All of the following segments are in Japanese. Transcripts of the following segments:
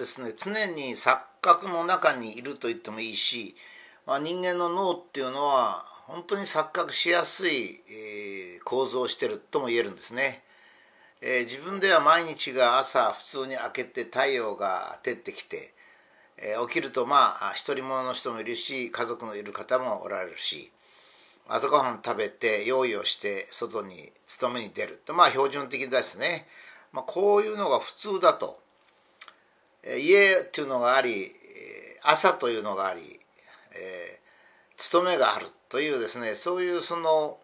ですね常に錯覚の中にいると言ってもいいし、まあ、人間の脳っていうのは本当に錯覚しやすい、え、構造をしてるとも言えるんですね。えー、自分では毎日が朝普通に明けて太陽が照ってきて、えー、起きるとまあ独り者の人もいるし家族のいる方もおられるし朝ごはん食べて用意をして外に勤めに出るとまあ標準的ですね、まあ、こういうのが普通だと、家っていうのがあり朝というのがあり、えー、勤めがあるというですねそういうその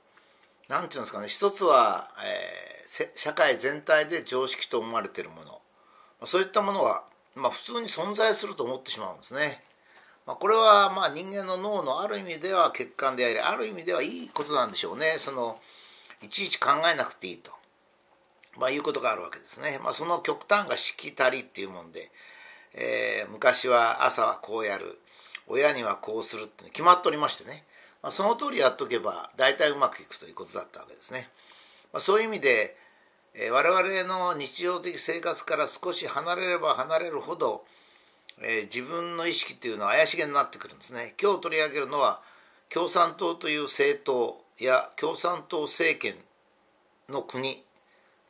何て言うんですかね一つは、えー、社会全体で常識と思われているもの。そういったものは、まあ、普通に存在すると思ってしまうんですね。まあ、これはまあ人間の脳のある意味では欠陥でありある意味ではいいことなんでしょうね。そのいちいち考えなくていいと、まあ、いうことがあるわけですね。まあ、その極端がしきたりっていうもんで、えー、昔は朝はこうやる親にはこうするって決まっておりましてね、まあ、その通りやっとけば大体うまくいくということだったわけですね。まあ、そういう意味で、えー、我々の日常的生活から少し離れれば離れるほどえー、自分の意識っていうのは怪しげになってくるんですね。今日取り上げるのは共産党という政党や共産党政権の国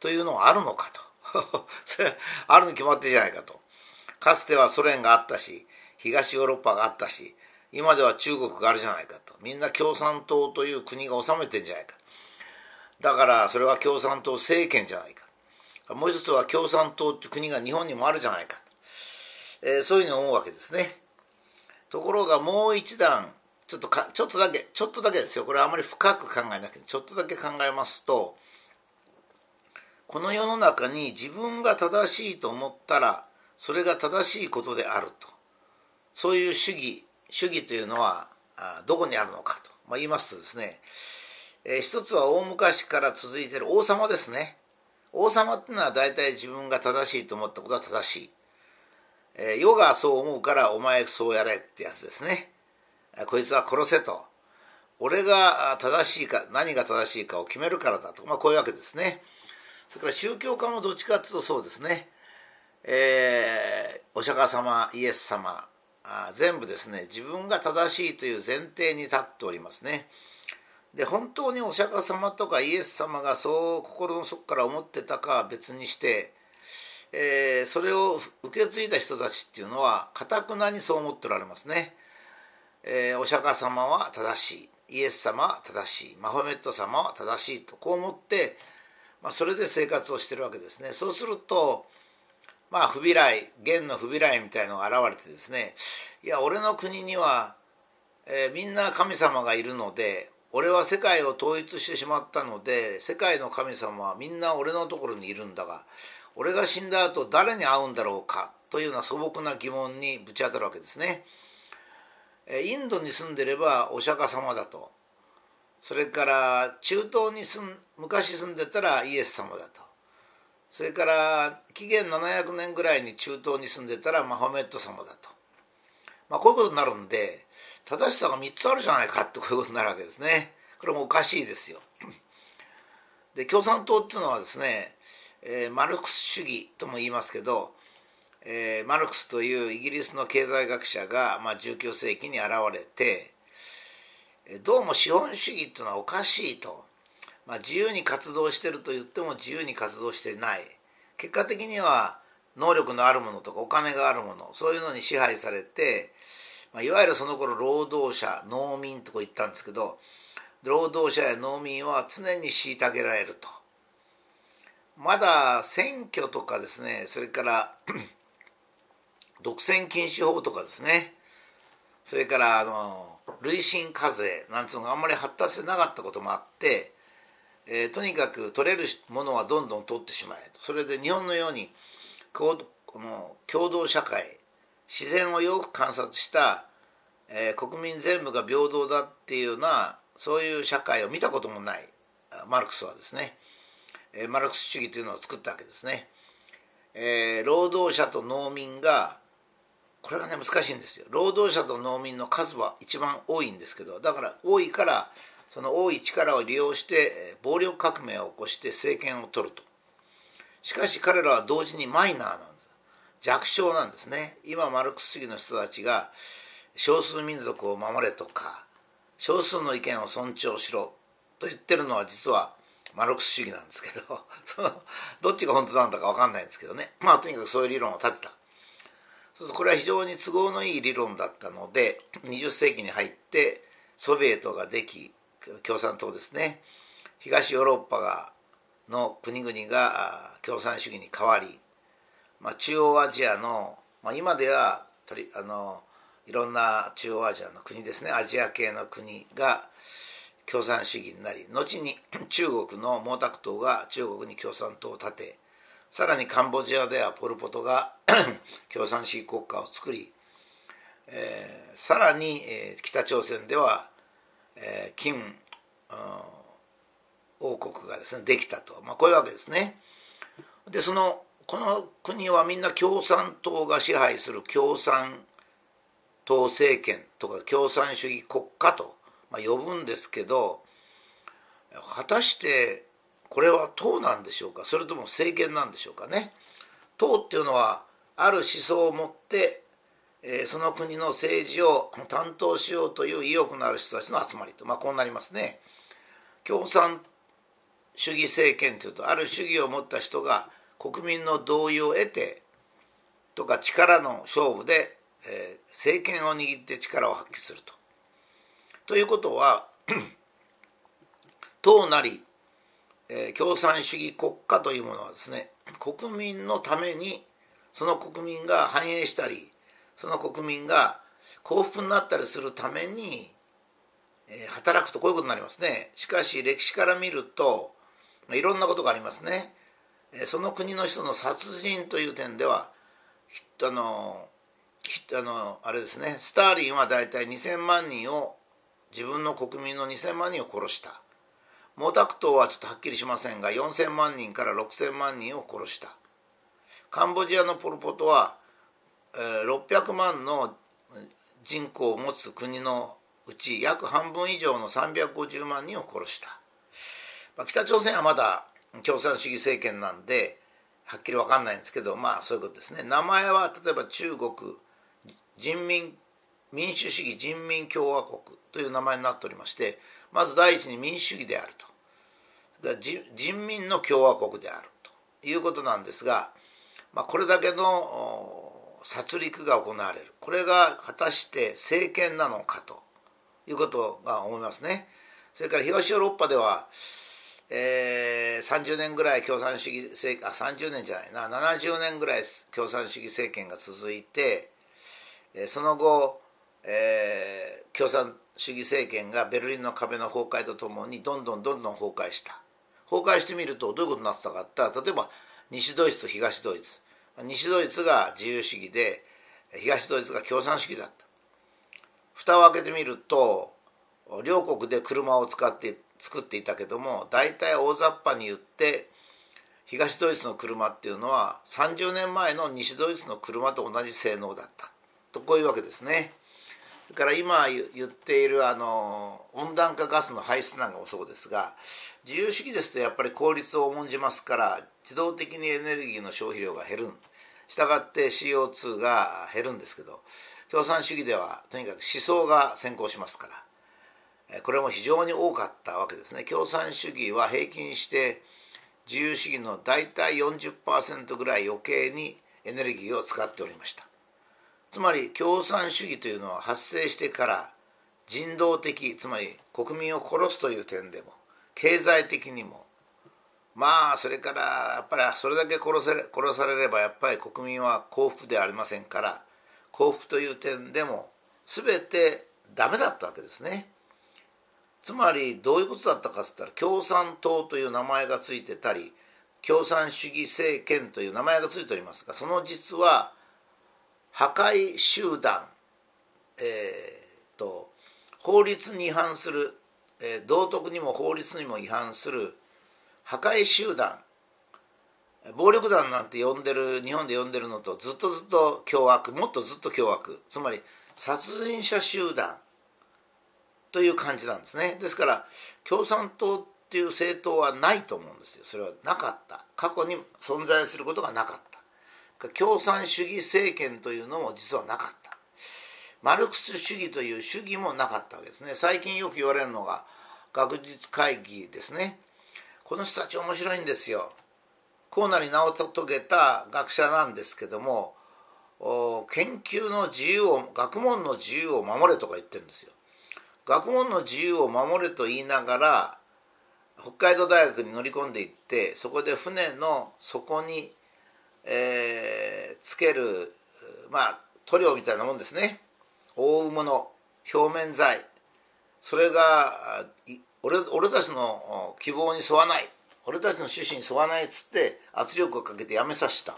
というのはあるのかと。それあるに決まってじゃないかと。かつてはソ連があったし東ヨーロッパがあったし今では中国があるじゃないかと。みんな共産党という国が治めてんじゃないか。だからそれは共産党政権じゃないか。もう一つは共産党っていう国が日本にもあるじゃないかえー、そういうふうに思うわけですね。ところがもう一段ちょっとかちょっとだけちょっとだけですよ。これあまり深く考えなくてちょっとだけ考えますとこの世の中に自分が正しいと思ったらそれが正しいことであるとそういう主義主義というのはどこにあるのかと、まあ、言いますとですね、えー、一つは大昔から続いている王様ですね王様っていうのは大体自分が正しいと思ったことは正しいえー、世がそう思うからお前そうやれってやつですね。こいつは殺せと。俺が正しいか何が正しいかを決めるからだと、まあ、こういうわけですね。それから宗教家もどっちかっていうとそうですね。えー、お釈迦様イエス様あ全部ですね自分が正しいという前提に立っておりますね。で本当にお釈迦様とかイエス様がそう心の底から思ってたかは別にしてえー、それを受け継いだ人たちっていうのはかたくなにそう思っておられますね。えー、お釈迦様は正しいイエス様は正しいマホメット様は正しいとこう思って、まあ、それで生活をしてるわけですね。そうするとまあ不備来元の不備来みたいのが現れてですねいや俺の国には、えー、みんな神様がいるので俺は世界を統一してしまったので世界の神様はみんな俺のところにいるんだが俺が死んだ後誰に会うんだろうかというような素朴な疑問にぶち当たるわけですね。インドに住んでればお釈迦様だとそれから中東に住ん昔住んでたらイエス様だとそれから紀元700年ぐらいに中東に住んでたらマホメット様だと、まあ、こういうことになるんで正しさが3つあるじゃないかってこういうことになるわけですね。これもおかしいですよ。で共産党っていうのはですねえー、マルクス主義とも言いますけど、えー、マルクスというイギリスの経済学者が、まあ、19世紀に現れてどうも資本主義っていうのはおかしいと、まあ、自由に活動してると言っても自由に活動してない結果的には能力のあるものとかお金があるものそういうのに支配されて、まあ、いわゆるその頃労働者農民とこ言ったんですけど労働者や農民は常に虐げられると。まだ選挙とかですねそれから 独占禁止法とかですねそれからあの累進課税なんつうのがあんまり発達してなかったこともあって、えー、とにかく取れるものはどんどん取ってしまえとそれで日本のようにこの共同社会自然をよく観察した、えー、国民全部が平等だっていうようなそういう社会を見たこともないマルクスはですね。えマルクス主義というのを作ったわけですね。えー、労働者と農民がこれがね難しいんですよ。労働者と農民の数は一番多いんですけどだから多いからその多い力を利用して暴力革命を起こして政権を取ると。しかし彼らは同時にマイナーなんです。弱小なんですね今マルクス主義の人たちが少数民族を守れとか少数の意見を尊重しろと言ってるのは実はマルクス主義なんですけどそのどっちが本当なんだか分かんないんですけどねまあとにかくそういう理論を立てたそうするとこれは非常に都合のいい理論だったので20世紀に入ってソビエトができ共産党ですね東ヨーロッパがの国々が共産主義に変わり、まあ、中央アジアの、まあ、今ではとりあのいろんな中央アジアの国ですねアジア系の国が共産主義になり後に中国の毛沢東が中国に共産党を立てさらにカンボジアではポル・ポトが 共産主義国家を作り、えー、さらに、えー、北朝鮮では、えー、金、王国がですねできたと、まあ、こういうわけですね。でそのこの国はみんな共産党が支配する共産党政権とか共産主義国家と、まあ、呼ぶんですけど果たしてこれは党なんでしょうか？それとも政権なんでしょうかね？党っていうのはある思想を持って、えー、その国の政治を担当しようという意欲のある人たちの集まりと、まあ、こうなりますね。共産主義政権というとある主義を持った人が国民の同意を得てとか力の勝負で、えー、政権を握って力を発揮すると。ということは 党なり、えー、共産主義国家というものはですね国民のためにその国民が繁栄したりその国民が幸福になったりするために、えー、働くとこういうことになりますね。しかし歴史から見るといろんなことがありますね。えその国の人の殺人という点ではあのあのあれですねスターリンは大体2,000万人を自分の国民の2,000万人を殺した毛沢東はちょっとはっきりしませんが4,000万人から6,000万人を殺した。カンボジアのポル・ポトは、えー、600万の人口を持つ国のうち約半分以上の350万人を殺した、まあ、北朝鮮はまだ共産主義政権なんではっきり分かんないんですけどまあそういうことですね。名前は例えば中国人民民主主義人民共和国。という名前になっておりましてまず第一に民主主義であると。人民の共和国であると。いうことなんですが、まあ、これだけの殺戮が行われる。これが果たして政権なのかと。いうことが思いますね。それから東ヨーロッパではえー、30年ぐらい共産主義政権あ30年じゃないな。70年ぐらい共産主義政権が続いて、えー、その後、えー、共産主義政権がベルリンの壁の崩壊とともにどんどんどんどん崩壊した。崩壊してみるとどういうことになってたかって例えば西ドイツと東ドイツ。西ドイツが自由主義で東ドイツが共産主義だった。蓋を開けてみると両国で車を使って作っていたけども大体大雑把に言って東ドイツの車っていうのは30年前の西ドイツの車と同じ性能だった。とこういうわけですね。それから今言っているあの温暖化ガスの排出なんかもそうですが自由主義ですとやっぱり効率を重んじますから自動的にエネルギーの消費量が減る。したがって CO2 が減るんですけど共産主義ではとにかく思想が先行しますからこれも非常に多かったわけですね。共産主義は平均して自由主義の大体40%ぐらい余計にエネルギーを使っておりました。つまり共産主義というのは発生してから人道的つまり国民を殺すという点でも経済的にもまあそれからやっぱりそれだけ殺せ殺されればやっぱり国民は幸福ではありませんから幸福という点でも全てダメだったわけですね。つまりどういうことだったかっつったら共産党という名前が付いてたり共産主義政権という名前が付いておりますがその実は破壊集団、えーと、法律に違反する、えー、道徳にも法律にも違反する破壊集団暴力団なんて呼んでる日本で呼んでるのとずっとずっと凶悪もっとずっと凶悪つまり殺人者集団という感じなんですね。ですから共産党っていう政党はないと思うんですよ。それはなかった。過去に存在することがなかった。共産主義政権というのも実はなかった。マルクス主義という主義もなかったわけですね。最近よく言われるのが学術会議ですね。この人たち面白いんですよ。こうなり名を遂げた学者なんですけども研究の自由を学問の自由を守れとか言ってるんですよ。学問の自由を守れと言いながら北海道大学に乗り込んでいってそこで船の底に、えー、つけるまあ塗料みたいなもんですね覆うもの表面材それが俺俺たちの希望に沿わない俺たちの趣旨に沿わないっつって圧力をかけてやめさせた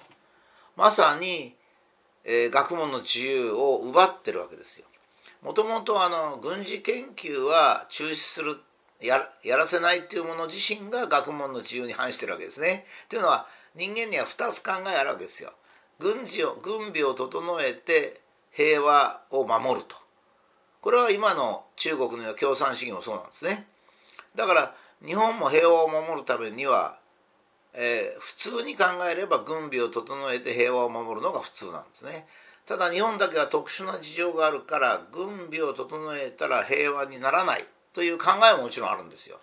まさに、えー、学問の自由を奪ってるわけですよ。もともとあの軍事研究は中止するややらせないっていうもの自身が学問の自由に反してるわけですね。というのは人間には2つ考えあるわけですよ。軍事を軍備を整えて平和を守ると。これは今の中国の共産主義もそうなんですね。だから日本も平和を守るためには、えー、普通に考えれば軍備を整えて平和を守るのが普通なんですね。ただ日本だけは特殊な事情があるから軍備を整えたら平和にならないという考えももちろんあるんですよ。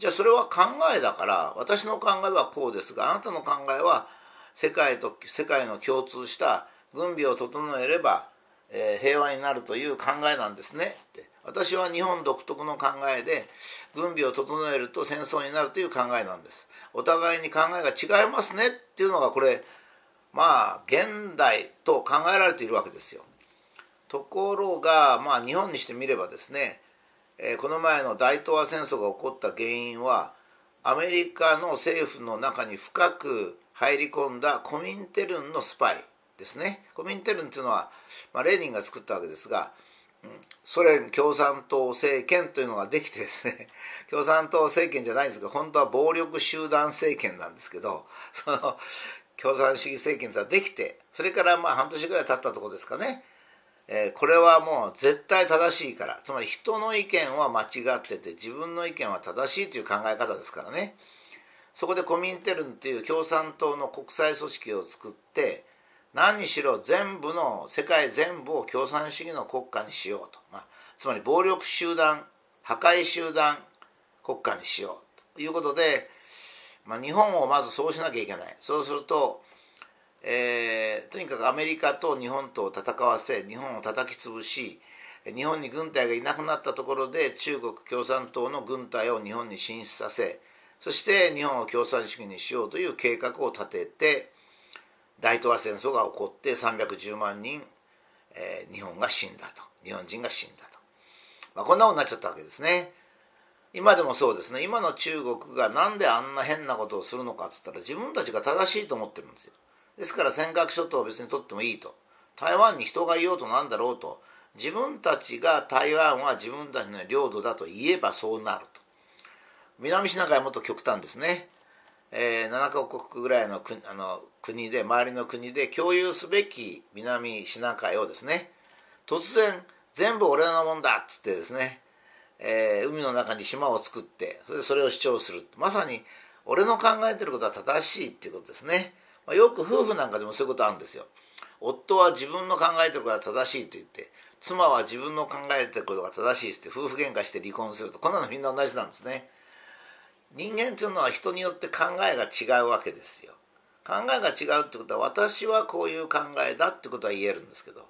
じゃあそれは考えだから私の考えはこうですがあなたの考えは世界と世界の共通した軍備を整えれば、えー、平和になるという考えなんですね。って。私は日本独特の考えで軍備を整えると戦争になるという考えなんです。お互いに考えが違いますね。っていうのがこれまあ現代と考えられているわけですよ。ところがまあ日本にしてみればですね、え、この前の大東亜戦争が起こった原因はアメリカの政府の中に深く入り込んだコミンテルンのスパイですね。コミンテルンっていうのは、まあ、レーニンが作ったわけですがソ連共産党政権というのができてですね 共産党政権じゃないんですが本当は暴力集団政権なんですけどその共産主義政権ができてそれからまあ半年ぐらい経ったとこですかね、えー、これはもう絶対正しいから。つまり人の意見は間違ってて自分の意見は正しいという考え方ですからね。そこでコミンテルンっていう共産党の国際組織を作って何にしろ全部の世界全部を共産主義の国家にしようと、まあ、つまり暴力集団破壊集団国家にしようということで、まあ、日本をまずそうしなきゃいけない。そうすると、えー、とにかくアメリカと日本とを戦わせ日本を叩き潰し日本に軍隊がいなくなったところで中国共産党の軍隊を日本に進出させそして日本を共産主義にしようという計画を立てて大東亜戦争が起こって310万人、えー、日本が死んだと。日本人が死んだと、まあ、こんなことになっちゃったわけですね。今でもそうですね。今の中国が何であんな変なことをするのかっつったら自分たちが正しいと思ってるんですよ。ですから尖閣諸島を別に取ってもいいと。台湾に人がいようとなんだろうと。自分たちが台湾は自分たちの領土だと言えばそうなると。南シナ海はもっと極端ですね。えー、7カ国ぐらいの国あの国で周りの国で共有すべき南シナ海をですね。突然全部俺のもんだっつってですね、えー、海の中に島を作ってそれでそれを主張する。まさに俺の考えてることは正しいっていうことですね、まあ、よく夫婦なんかでもそういうことあるんですよ夫は自分の考えてることは正しいと言って妻は自分の考えてることが正しいって夫婦喧嘩して離婚するとこんなのみんな同じなんですね人間っていうのは人によって考えが違うわけですよ。考えが違うってことは私はこういう考えだってことは言えるんですけど、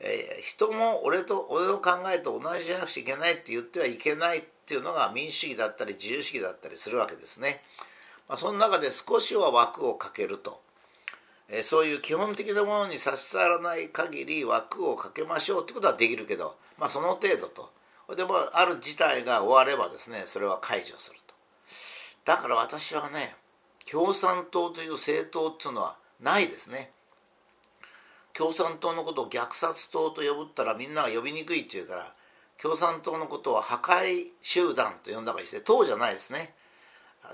えー、人も俺と俺の考えと同じじゃなくちゃいけないって言ってはいけないっていうのが民主主義だったり自由主義だったりするわけですね。まあ、その中で少しは枠をかけると、えー、そういう基本的なものに差し障らない限り枠をかけましょうってことはできるけど、まあ、その程度と。でもある事態が終わればですねそれは解除すると。だから私はね共産党という政党っていうのはないですね共産党のことを虐殺党と呼ぶったらみんなが呼びにくいっていうから共産党のことを破壊集団と呼んだりして党じゃないですね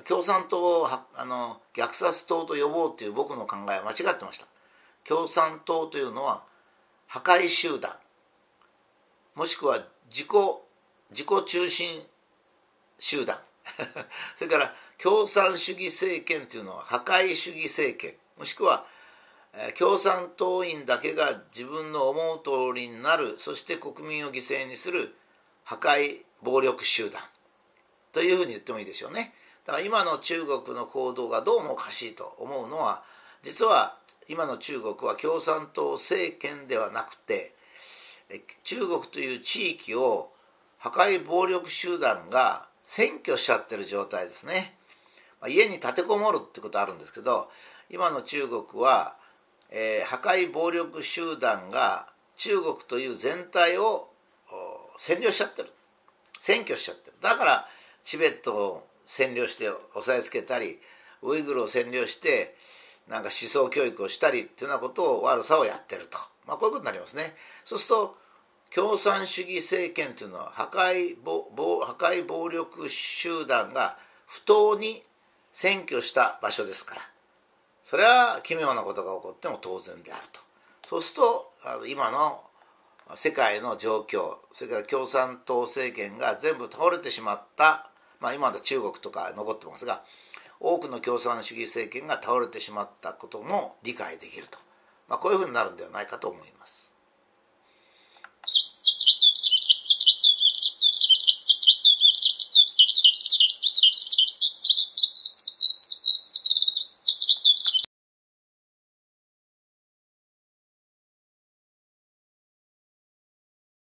共産党をあの虐殺党と呼ぼうっていう僕の考えは間違ってました共産党というのは破壊集団もしくは自己自己中心集団 それから共産主義政権というのは破壊主義政権もしくは、共産党員だけが自分の思う通りになるそして国民を犠牲にする破壊暴力集団というふうに言ってもいいでしょうね。だから今の中国の行動がどうもおかしいと思うのは実は今の中国は共産党政権ではなくて中国という地域を破壊暴力集団が占拠しちゃってる状態ですね。家に立てこもるってことあるんですけど今の中国は、えー、破壊暴力集団が中国という全体を占領しちゃってる占拠しちゃってるだからチベットを占領して押さえつけたりウイグルを占領してなんか思想教育をしたりっていうようなことを悪さをやってると、まあ、こういうことになりますね。そうすると共産主義政権というのは破壊暴破壊暴力集団が不当に占拠した場所ですから。それは奇妙なことが起こっても当然であると。そうするとあの今の世界の状況それから共産党政権が全部倒れてしまったまあ今の中国とか残ってますが多くの共産主義政権が倒れてしまったことも理解できると、まあ、こういうふうになるんではないかと思います。